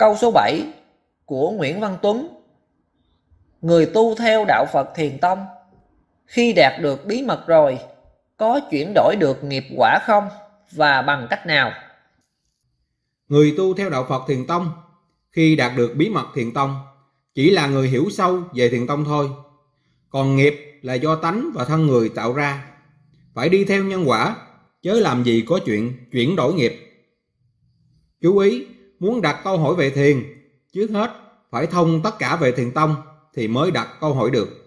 Câu số 7 của Nguyễn Văn Tuấn Người tu theo đạo Phật Thiền Tông Khi đạt được bí mật rồi, Có chuyển đổi được nghiệp quả không? Và bằng cách nào? Người tu theo đạo Phật Thiền Tông Khi đạt được bí mật Thiền Tông Chỉ là người hiểu sâu về Thiền Tông thôi Còn nghiệp là do tánh và thân người tạo ra Phải đi theo nhân quả, Chớ làm gì có chuyện chuyển đổi nghiệp Chú ý muốn đặt câu hỏi về thiền, trước hết phải thông tất cả về thiền tông thì mới đặt câu hỏi được.